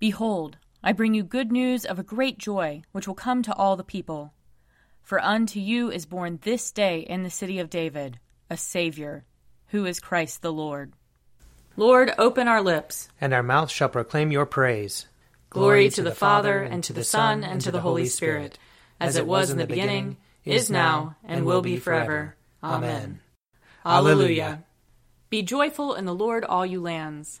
Behold, I bring you good news of a great joy, which will come to all the people. For unto you is born this day in the city of David a Saviour, who is Christ the Lord. Lord, open our lips, and our mouth shall proclaim your praise. Glory to the Father, and to the Son, and to the Holy Spirit, as it was in the beginning, is now, and will be forever. Amen. Alleluia. Be joyful in the Lord, all you lands.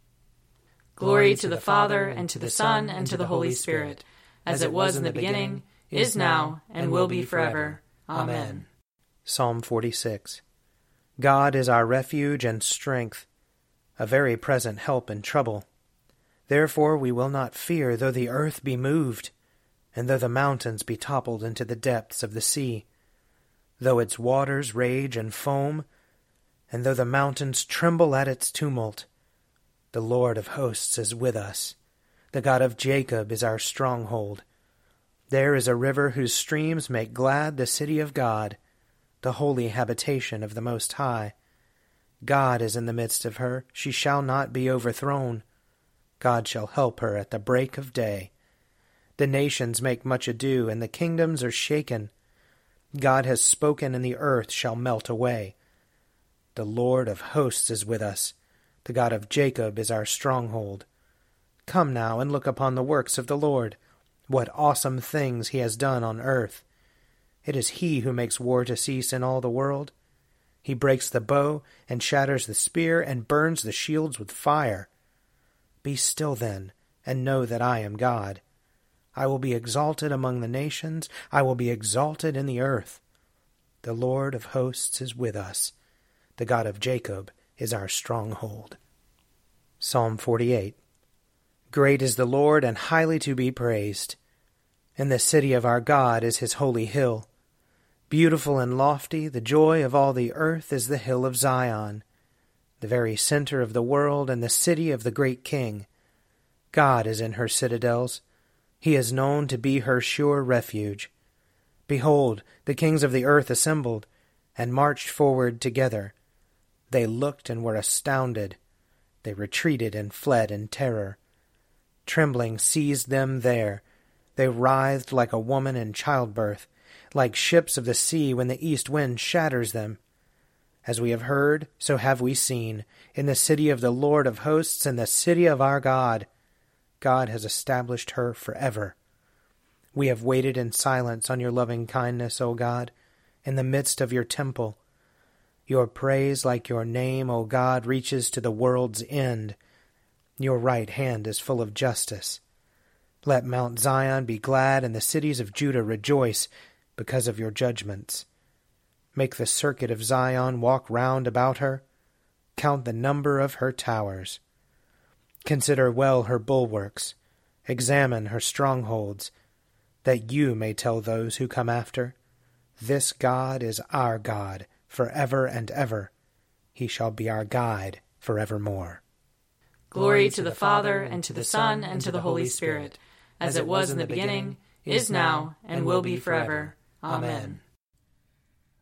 Glory to the Father, and to the Son, and to the Holy Spirit, as it was in the beginning, is now, and will be forever. Amen. Psalm 46 God is our refuge and strength, a very present help in trouble. Therefore we will not fear, though the earth be moved, and though the mountains be toppled into the depths of the sea, though its waters rage and foam, and though the mountains tremble at its tumult. The Lord of hosts is with us. The God of Jacob is our stronghold. There is a river whose streams make glad the city of God, the holy habitation of the Most High. God is in the midst of her, she shall not be overthrown. God shall help her at the break of day. The nations make much ado, and the kingdoms are shaken. God has spoken, and the earth shall melt away. The Lord of hosts is with us. The God of Jacob is our stronghold. Come now and look upon the works of the Lord, what awesome things he has done on earth. It is he who makes war to cease in all the world. He breaks the bow and shatters the spear and burns the shields with fire. Be still then, and know that I am God. I will be exalted among the nations, I will be exalted in the earth. The Lord of hosts is with us. The God of Jacob is our stronghold. Psalm 48 Great is the Lord, and highly to be praised. In the city of our God is his holy hill. Beautiful and lofty, the joy of all the earth is the hill of Zion, the very center of the world and the city of the great King. God is in her citadels. He is known to be her sure refuge. Behold, the kings of the earth assembled, and marched forward together. They looked and were astounded. They retreated and fled in terror. Trembling seized them there. They writhed like a woman in childbirth, like ships of the sea when the east wind shatters them. As we have heard, so have we seen, in the city of the Lord of hosts, in the city of our God. God has established her forever. We have waited in silence on your loving kindness, O God, in the midst of your temple. Your praise, like your name, O God, reaches to the world's end. Your right hand is full of justice. Let Mount Zion be glad and the cities of Judah rejoice because of your judgments. Make the circuit of Zion walk round about her. Count the number of her towers. Consider well her bulwarks. Examine her strongholds, that you may tell those who come after, This God is our God for ever and ever. He shall be our guide for evermore. Glory to the Father, and to the Son, and to the Holy Spirit, as it was in the beginning, is now, and will be forever. Amen.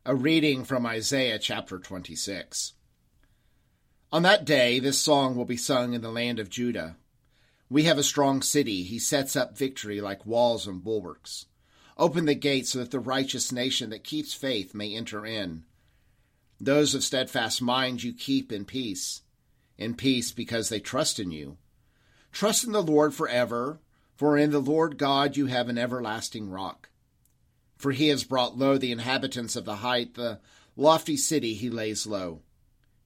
A reading from Isaiah chapter 26. On that day, this song will be sung in the land of Judah. We have a strong city. He sets up victory like walls and bulwarks. Open the gates so that the righteous nation that keeps faith may enter in. Those of steadfast mind you keep in peace, in peace because they trust in you. Trust in the Lord forever, for in the Lord God you have an everlasting rock. For he has brought low the inhabitants of the height, the lofty city he lays low.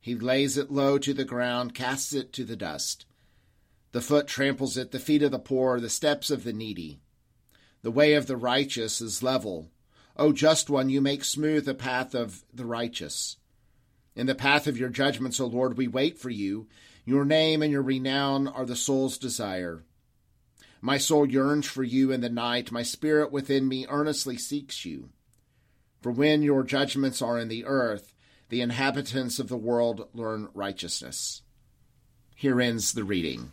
He lays it low to the ground, casts it to the dust. The foot tramples it, the feet of the poor, the steps of the needy. The way of the righteous is level. O just one, you make smooth the path of the righteous. In the path of your judgments, O Lord, we wait for you. Your name and your renown are the soul's desire. My soul yearns for you in the night. My spirit within me earnestly seeks you. For when your judgments are in the earth, the inhabitants of the world learn righteousness. Here ends the reading.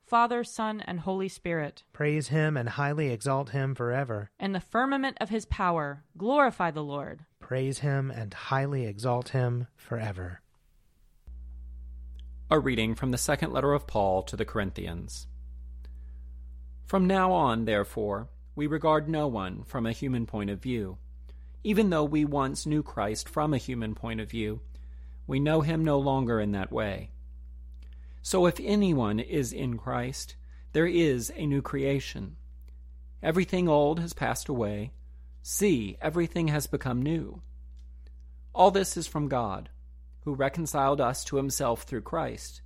Father, Son, and Holy Spirit. Praise him and highly exalt him forever. In the firmament of his power, glorify the Lord. Praise him and highly exalt him forever. A reading from the second letter of Paul to the Corinthians. From now on, therefore, we regard no one from a human point of view. Even though we once knew Christ from a human point of view, we know him no longer in that way. So if anyone is in Christ, there is a new creation. Everything old has passed away. See, everything has become new. All this is from God, who reconciled us to himself through Christ,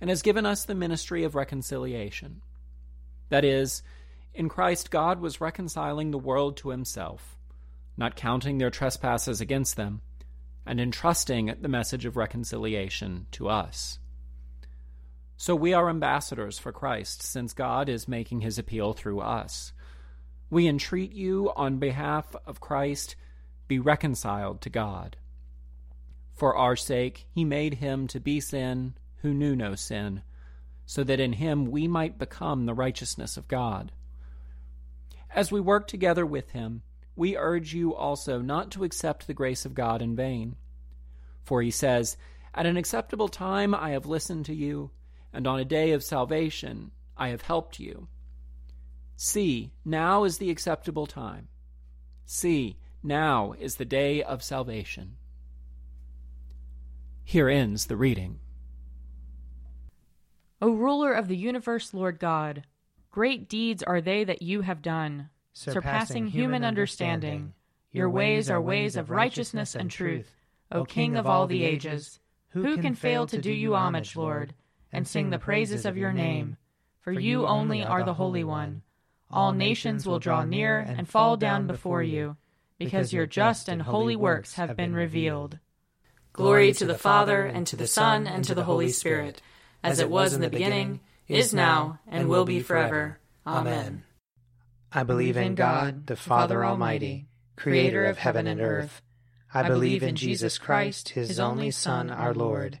and has given us the ministry of reconciliation. That is, in Christ God was reconciling the world to himself, not counting their trespasses against them, and entrusting the message of reconciliation to us. So we are ambassadors for Christ, since God is making his appeal through us. We entreat you on behalf of Christ, be reconciled to God. For our sake, he made him to be sin who knew no sin, so that in him we might become the righteousness of God. As we work together with him, we urge you also not to accept the grace of God in vain. For he says, At an acceptable time I have listened to you and on a day of salvation I have helped you. See, now is the acceptable time. See, now is the day of salvation. Here ends the reading. O ruler of the universe, Lord God, great deeds are they that you have done, surpassing human understanding. Your ways are ways of righteousness and truth, O King of all the ages. Who can fail to do you homage, Lord? And sing the praises of your name. For you only are the Holy One. All nations will draw near and fall down before you, because your just and holy works have been revealed. Glory to the Father, and to the Son, and to the Holy Spirit, as it was in the beginning, is now, and will be forever. Amen. I believe in God, the Father Almighty, creator of heaven and earth. I believe in Jesus Christ, his only Son, our Lord.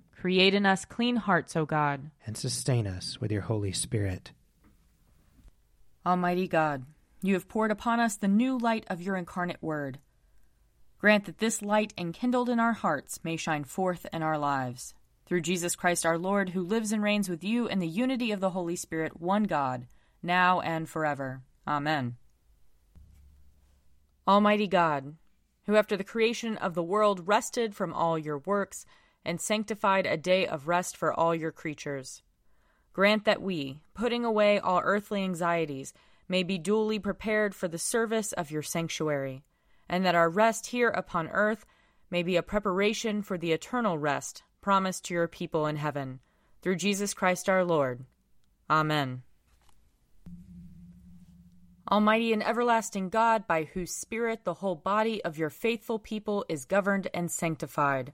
Create in us clean hearts, O God. And sustain us with your Holy Spirit. Almighty God, you have poured upon us the new light of your incarnate word. Grant that this light enkindled in our hearts may shine forth in our lives. Through Jesus Christ our Lord, who lives and reigns with you in the unity of the Holy Spirit, one God, now and forever. Amen. Almighty God, who after the creation of the world rested from all your works and sanctified a day of rest for all your creatures Grant that we, putting away all earthly anxieties, may be duly prepared for the service of your sanctuary, and that our rest here upon earth may be a preparation for the eternal rest promised to your people in heaven. Through Jesus Christ our Lord. Amen. Almighty and everlasting God, by whose Spirit the whole body of your faithful people is governed and sanctified,